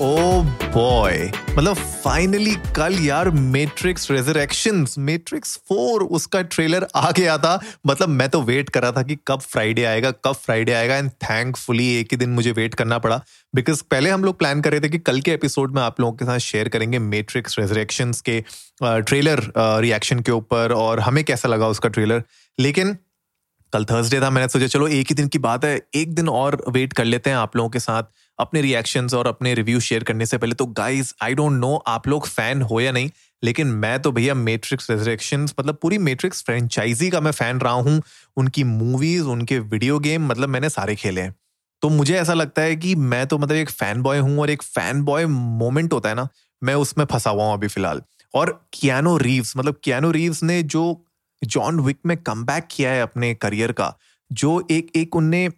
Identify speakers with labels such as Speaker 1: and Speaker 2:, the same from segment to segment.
Speaker 1: Oh boy मतलब finally कल यार मैट्रिक्स रेजरेक्शंस मैट्रिक्स फोर उसका ट्रेलर आ गया था। मतलब मैं तो वेट कर रहा था कि कब फ्राइडे आएगा, कब फ्राइडे आएगा एंड थैंकफुली एक ही दिन मुझे वेट करना पड़ा। बिकॉज़ पहले हम लोग प्लान कर रहे थे कि कल के एपिसोड में आप लोगों के साथ शेयर करेंगे मैट्रिक्स रेजरेक्शंस के ट्रेलर रिएक्शन के ऊपर और हमें कैसा लगा उसका ट्रेलर लेकिन कल थर्सडे था, मैंने सोचा चलो एक ही दिन की बात है, एक दिन और वेट कर लेते हैं आप लोगों के साथ। अपने रिएक्शंस और अपने रिव्यू शेयर करने से पहले तो गाइज़ आई डोंट नो आप लोग फ़ैन हो या नहीं, लेकिन मैं तो भैया मैट्रिक्स रेजरेक्शन मतलब पूरी मैट्रिक्स फ्रेंचाइजी का मैं फ़ैन रहा हूँ, उनकी मूवीज़ उनके वीडियो गेम मतलब मैंने सारे खेले हैं। तो मुझे ऐसा लगता है कि मैं तो मतलब एक फ़ैन बॉय हूँ और एक फ़ैन बॉय मोमेंट होता है ना, मैं उसमें फंसा हुआ हूँ अभी फ़िलहाल। और कियानो रीव्स मतलब कियानो रीव्स ने जो जॉन विक में कम किया है अपने करियर का, जो एक एक उनने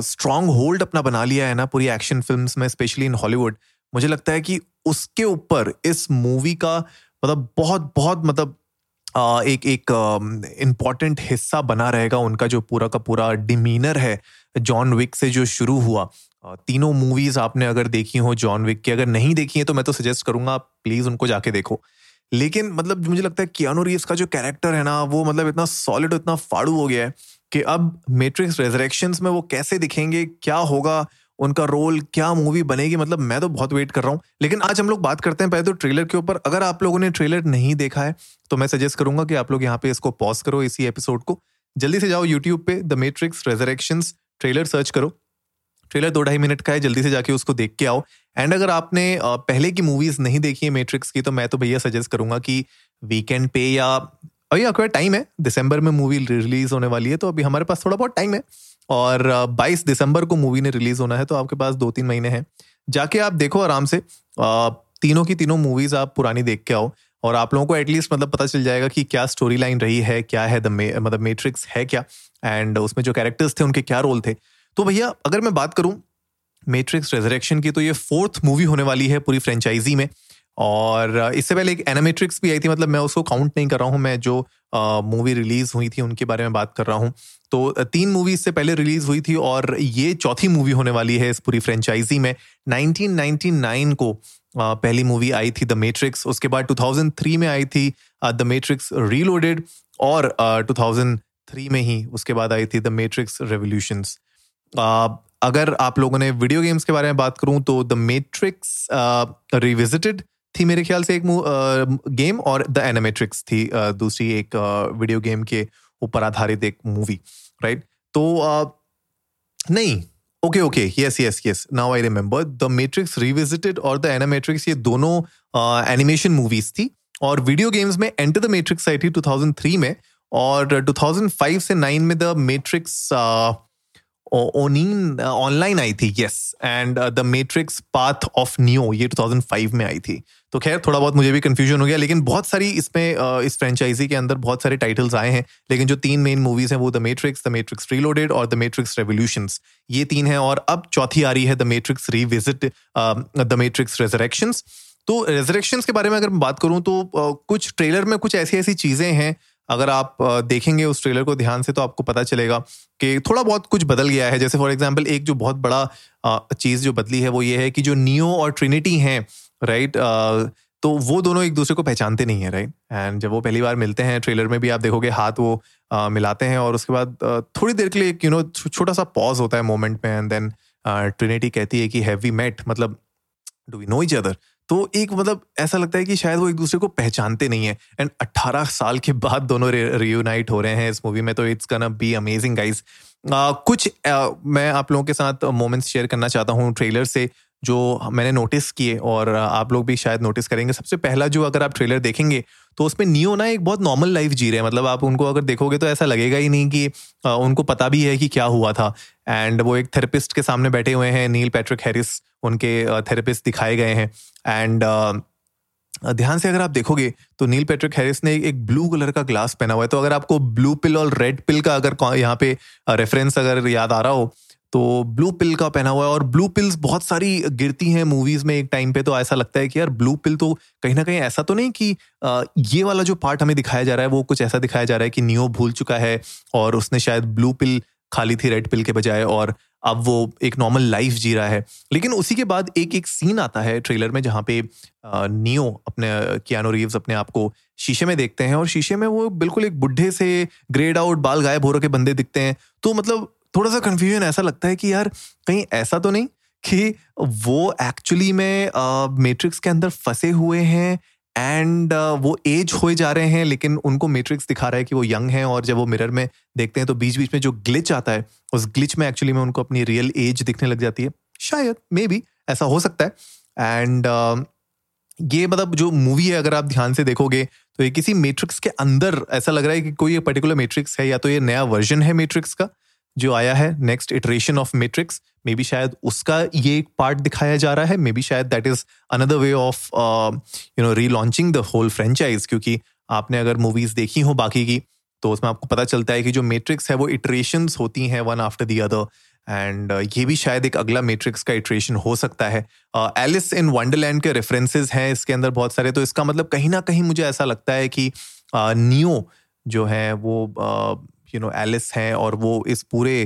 Speaker 1: स्ट्रॉन्ग होल्ड अपना बना लिया है ना पूरी एक्शन फ़िल्म में स्पेशली इन हॉलीवुड मुझे लगता है कि उसके ऊपर इस मूवी का मतलब बहुत बहुत मतलब आ, एक एक इंपॉर्टेंट हिस्सा बना रहेगा उनका जो पूरा का पूरा डिमीनर है जॉन विक से जो शुरू हुआ। तीनों मूवीज़ आपने अगर देखी हो जॉन विक की अगर नहीं देखी है तो मैं तो सजेस्ट करूँगा प्लीज़ उनको जाके देखो। लेकिन मतलब मुझे लगता है कियानो रीव्स का जो कैरेक्टर है ना वो मतलब इतना सॉलिड इतना फाड़ू हो गया है कि अब मेट्रिक्स रेजरेक्शन में वो कैसे दिखेंगे, क्या होगा, उनका रोल क्या मूवी बनेगी मतलब मैं तो बहुत वेट कर रहा हूँ। लेकिन आज हम लोग बात करते हैं पहले तो ट्रेलर के ऊपर। अगर आप लोगों ने ट्रेलर नहीं देखा है तो मैं सजेस्ट करूँगा कि आप लोग यहाँ पे इसको पॉज करो इसी एपिसोड को। जल्दी से जाओ यूट्यूब पे the matrix resurrection trailer search करो। ट्रेलर दो ढाई मिनट का है, जल्दी से जाके उसको देख के आओ। एंड अगर आपने पहले की मूवीज़ नहीं देखी है मेट्रिक्स की तो मैं तो भैया सजेस्ट करूँगा कि वीकेंड पे या अभी आपके पास टाइम है। दिसंबर में मूवी रिलीज़ होने वाली है तो अभी हमारे पास थोड़ा बहुत टाइम है। और 22 दिसंबर को मूवी ने रिलीज़ होना है तो आपके पास दो तीन महीने हैं। जाके आप देखो आराम से। तीनों की तीनों मूवीज़ आप पुरानी देख के आओ। और आप लोगों को एटलीस्ट मतलब पता चल जाएगा कि क्या स्टोरी लाइन रही है, क्या है द मतलब मेट्रिक्स है क्या? एंड उसमें जो कैरेक्टर्स थे, उनके क्या रोल थे? तो भैया, अगर मैं बात करूँ मेट्रिक्स रेजरेक्शन की तो ये फोर्थ मूवी होने वाली है पूरी फ्रेंचाइजी में। और इससे पहले एक एनामेट्रिक्स भी आई थी मतलब मैं उसको काउंट नहीं कर रहा हूँ, मैं जो मूवी रिलीज़ हुई थी उनके बारे में बात कर रहा हूँ। तो तीन मूवी इससे पहले रिलीज़ हुई थी और ये चौथी मूवी होने वाली है इस पूरी फ्रेंचाइजी में। 1999 को पहली मूवी आई थी द मेट्रिक्स उसके बाद 2003 में आई थी द मेट्रिक्स रीलोडेड और 2003 में ही उसके बाद आई थी द मेट्रिक्स रेवोल्यूशंस अगर आप लोगों ने वीडियो गेम्स के बारे में बात करूँ तो द मेट्रिक्स रिविजिटेड थी मेरे ख्याल से एक गेम और द एनामेट्रिक्स थी दूसरी एक वीडियो गेम के ऊपर आधारित एक मूवी राइट तो नहीं okay okay yes yes yes now I remember the matrix revisited और द एनामेट्रिक्स ये दोनों एनिमेशन मूवीज़ थी और वीडियो गेम्स में एंटर द मेट्रिक्स आई थी 2003 में और 2005 से 9 में द मेट्रिक्स ओनीन ऑनलाइन आई थी yes and the matrix path of Neo ये 2005 में आई थी। तो खैर, थोड़ा बहुत मुझे भी कंफ्यूजन हो गया, लेकिन बहुत सारी इसमें इस फ्रेंचाइजी के अंदर बहुत सारे टाइटल्स आए हैं। लेकिन जो तीन मेन मूवीज़ हैं, वो the Matrix the Matrix Reloaded और द मेट्रिक्स रेवोल्यूशन ये तीन हैं और अब चौथी आ रही है the matrix revisit the matrix resurrection तो रेजरेक्शन के बारे में अगर मैं बात करूँ तो कुछ ट्रेलर में कुछ ऐसी ऐसी चीज़ें हैं अगर आप देखेंगे उस ट्रेलर को ध्यान से तो आपको पता चलेगा कि थोड़ा बहुत कुछ बदल गया है। जैसे फॉर एग्ज़ाम्पल एक जो बहुत बड़ा चीज़ जो बदली है वो ये है कि जो नियो और ट्रिनिटी हैं राइट तो वो दोनों एक दूसरे को पहचानते नहीं है राइट एंड जब वो पहली बार मिलते हैं ट्रेलर में भी आप देखोगे हाथ वो आ, मिलाते हैं और उसके बाद थोड़ी देर के लिए एक यू नो छोटा सा पॉज होता है मोमेंट में एंड देन ट्रिनिटी कहती है कि हैव वी मेट मतलब do we know each other तो एक मतलब ऐसा लगता है कि शायद वो एक दूसरे को पहचानते नहीं है। एंड 18 साल के बाद दोनों रियूनाइट हो रहे हैं इस मूवी में तो इट्स कन बी अमेजिंग गाइज़ कुछ मैं आप लोगों के साथ मोमेंट्स शेयर करना चाहता हूँ ट्रेलर से, जो मैंने नोटिस किए और आप लोग भी शायद नोटिस करेंगे। सबसे पहला जो अगर आप ट्रेलर देखेंगे तो उसमें नियो ना एक बहुत नॉर्मल लाइफ जी रहे हैं। मतलब आप उनको अगर देखोगे तो ऐसा लगेगा ही नहीं कि उनको पता भी है कि क्या हुआ था। एंड वो एक थेरेपिस्ट के सामने बैठे हुए हैं नील पैट्रिक हैरिस उनके थेरेपिस्ट दिखाए गए हैं। एंड ध्यान से अगर आप देखोगे तो नील पैट्रिक हैरिस ने एक ब्लू कलर का ग्लास पहना हुआ है। तो अगर आपको ब्लू पिल और रेड पिल का अगर यहाँ पे रेफरेंस अगर याद आ रहा हो तो ब्लू पिल का पहना हुआ है और ब्लू पिल्स बहुत सारी गिरती हैं मूवीज़ में एक टाइम पे तो ऐसा लगता है कि यार ब्लू पिल तो कहीं ना कहीं ऐसा तो नहीं कि ये वाला जो पार्ट हमें दिखाया जा रहा है, वो कुछ ऐसा दिखाया जा रहा है कि नियो भूल चुका है और उसने शायद ब्लू पिल खाली थी रेड पिल के बजाय और अब वो एक नॉर्मल लाइफ जी रहा है। लेकिन उसी के बाद एक एक सीन आता है ट्रेलर में जहाँ पे नियो अपने कियानो रीव्स अपने आप को शीशे में देखते हैं और शीशे में वो बिल्कुल एक बुढ़े से ग्रेड आउट बाल गायब हो रखे बंदे दिखते हैं। तो मतलब थोड़ा सा कंफ्यूजन ऐसा लगता है कि यार कहीं ऐसा तो नहीं कि वो एक्चुअली में मैट्रिक्स के अंदर फंसे हुए हैं एंड uh, वो एज हो जा रहे हैं लेकिन उनको मैट्रिक्स दिखा रहा है कि वो यंग हैं और जब वो मिरर में देखते हैं तो बीच बीच में जो ग्लिच आता है उस ग्लिच में एक्चुअली में उनको अपनी रियल एज दिखने लग जाती है। शायद मे बी ऐसा हो सकता है। एंड uh, ये मतलब जो मूवी है अगर आप ध्यान से देखोगे तो ये किसी मैट्रिक्स के अंदर ऐसा लग रहा है कि कोई पर्टिकुलर मैट्रिक्स है या तो ये नया वर्जन है मैट्रिक्स का जो आया है next iteration of matrix maybe शायद उसका ये एक पार्ट दिखाया जा रहा है मे बी शायद that is another way of you know relaunching the whole franchise क्योंकि आपने अगर मूवीज़ देखी हो बाकी की तो उसमें आपको पता चलता है कि जो मेट्रिक्स है वो इटरेशन होती हैं one after the other and ये भी शायद एक अगला मेट्रिक्स का इटरेशन हो सकता है। एलिस इन वंडरलैंड के रेफरेंसेस हैं इसके अंदर बहुत सारे तो इसका मतलब कहीं ना कहीं मुझे ऐसा लगता है कि नियो uh, जो है वो uh, यू नो एलिस हैं और वो इस पूरे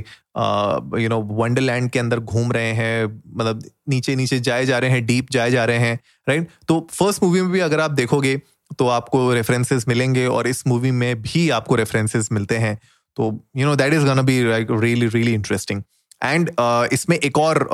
Speaker 1: यू नो वंडरलैंड के अंदर घूम रहे हैं मतलब नीचे नीचे जाए जा रहे हैं डीप जाए जा रहे हैं राइट तो फ़र्स्ट मूवी में भी अगर आप देखोगे तो आपको रेफरेंसेस मिलेंगे और इस मूवी में भी आपको रेफरेंसेस मिलते हैं। तो you know that is gonna be really really interesting and इसमें एक और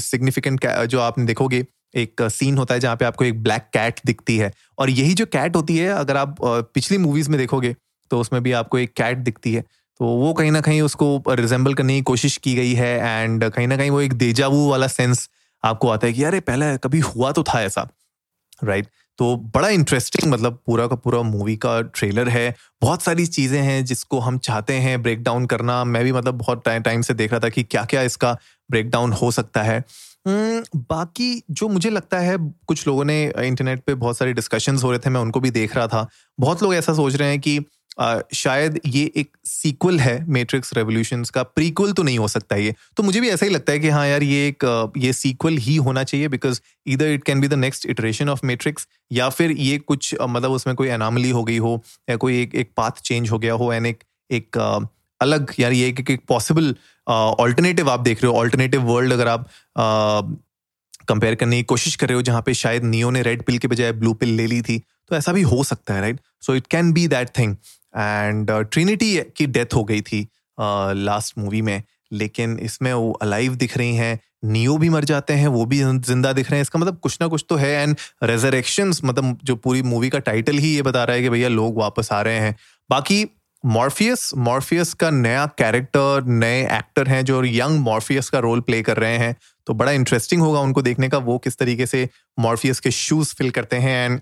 Speaker 1: सिग्निफिकेंट uh, जो आपने देखोगे एक सीन होता है जहाँ पे आपको एक ब्लैक कैट दिखती है। और यही जो कैट होती है अगर आप पिछली मूवीज़ में देखोगे तो उसमें भी आपको एक कैट दिखती है। तो वो कहीं ना कहीं उसको रिजेंबल करने की कोशिश की गई है एंड कहीं ना कहीं वो एक देजावू वाला सेंस आपको आता है कि अरे पहले कभी हुआ तो था ऐसा राइट right? तो बड़ा इंटरेस्टिंग मतलब पूरा का पूरा मूवी का ट्रेलर है। बहुत सारी चीज़ें हैं जिसको हम चाहते हैं ब्रेक डाउन करना। मैं भी मतलब बहुत टाइम से देख रहा था कि क्या क्या इसका ब्रेक डाउन हो सकता है। हम्म, बाकी जो मुझे लगता है कुछ लोगों ने इंटरनेट पे बहुत सारे डिस्कशंस हो रहे थे मैं उनको भी देख रहा था। बहुत लोग ऐसा सोच रहे हैं कि शायद ये एक सीक्वल है मैट्रिक्स रेवोल्यूशन का। प्रीक्वल तो नहीं हो सकता ये। तो मुझे भी ऐसा ही लगता है कि हाँ यार, ये एक ये सीक्वल ही होना चाहिए बिकॉज़ इधर it can be the next iteration of matrix या फिर ये कुछ मतलब उसमें कोई अनामली हो गई हो या कोई एक एक पाथ चेंज हो गया हो एंड एक एक अलग यार ये एक पॉसिबल ऑल्टरनेटिव आप देख रहे हो। ऑल्टरनेटिव वर्ल्ड अगर आप कंपेयर करने की कोशिश कर रहे हो जहाँ पे शायद नियो ने रेड पिल के बजाय ब्लू पिल ले ली थी तो ऐसा भी हो सकता है right so it can be that thing and Trinity की डेथ हो गई थी लास्ट uh, मूवी में। लेकिन इसमें वो अलाइव दिख रही हैं नियो भी मर जाते हैं वो भी ज़िंदा दिख रहे हैं। इसका मतलब कुछ ना कुछ तो है। एंड रेजरेक्शन मतलब जो पूरी मूवी का टाइटल ही ये बता रहा है कि भैया लोग वापस आ रहे हैं। बाकी मॉर्फियस मॉर्फियस का नया कैरेक्टर नए एक्टर हैं जो यंग मॉर्फियस का रोल प्ले कर रहे हैं। तो बड़ा इंटरेस्टिंग होगा उनको देखने का वो किस तरीके से मॉर्फियस के शूज़ फिल करते हैं। And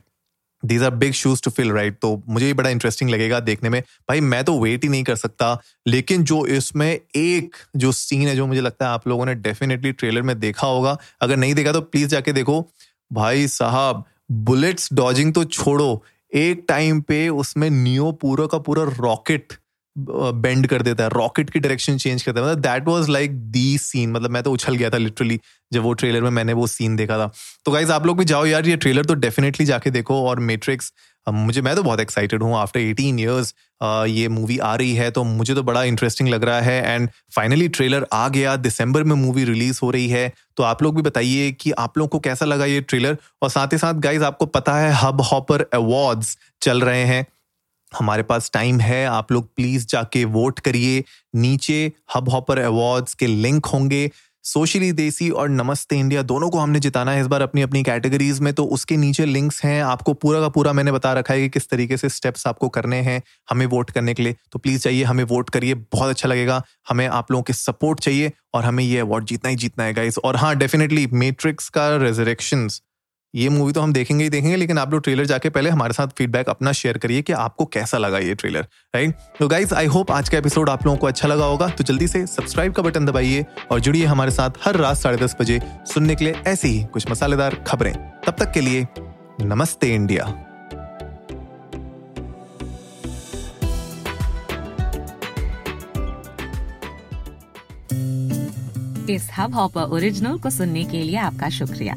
Speaker 1: these are big shoes to fill right तो मुझे भी बड़ा इंटरेस्टिंग लगेगा देखने में। भाई, मैं तो वेट ही नहीं कर सकता। लेकिन जो इसमें एक जो सीन है जो मुझे लगता है आप लोगों ने डेफिनेटली ट्रेलर में देखा होगा, अगर नहीं देखा तो प्लीज़ जाके देखो। भाई साहब बुलेट्स डॉजिंग तो छोड़ो। एक टाइम पे उसमें नियो पूरा का पूरा रॉकेट बेंड कर देता है रॉकेट की डायरेक्शन चेंज करता है। मतलब that was like the scene मतलब मैं तो उछल गया था लिटरली जब वो ट्रेलर में मैंने वो सीन देखा था। तो गाइज़ आप लोग भी जाओ यार, ये ट्रेलर तो डेफिनेटली जाके देखो। और मेट्रिक्स मुझे, मैं तो बहुत एक्साइटेड हूँ। आफ्टर एटीन ईयर्स ये मूवी आ रही है तो मुझे तो बड़ा इंटरेस्टिंग लग रहा है। एंड फाइनली ट्रेलर आ गया दिसंबर में मूवी रिलीज़ हो रही है। तो आप लोग भी बताइए कि आप लोग को कैसा लगा ये ट्रेलर और साथ ही साथ गाइज़ आपको पता है हब हॉपर अवार्ड्स चल रहे हैं। हमारे पास टाइम है, आप लोग प्लीज़ जाके वोट करिए। नीचे हब हॉपर अवार्ड्स के लिंक होंगे। सोशली देसी और नमस्ते इंडिया दोनों को हमने जिताना है इस बार अपनी अपनी कैटेगरीज में। तो उसके नीचे लिंक्स हैं। आपको पूरा का पूरा मैंने बता रखा है कि किस तरीके से स्टेप्स आपको करने हैं हमें वोट करने के लिए। तो प्लीज़ चाहिए हमें वोट करिए। बहुत अच्छा लगेगा। हमें आप लोगों के सपोर्ट चाहिए और हमें ये अवार्ड जीतना ही जीतना है गाइस और हाँ डेफिनेटली मेट्रिक्स का रेजरेक्शंस ये मूवी तो हम देखेंगे ही देखेंगे, लेकिन आप लोग ट्रेलर जाके पहले हमारे साथ फीडबैक अपना शेयर करिए कि आपको कैसा लगा ये ट्रेलर राइट तो गाइज़ आई होप आज का एपिसोड आप लोगों को अच्छा लगा होगा। तो जल्दी से सब्सक्राइब का बटन दबाइए और जुड़िए हमारे साथ हर रात साढ़े दस बजे सुनने के लिए ऐसी ही कुछ मसालेदार खबरें। तब तक के लिए नमस्ते इंडिया।
Speaker 2: को सुनने के लिए आपका शुक्रिया।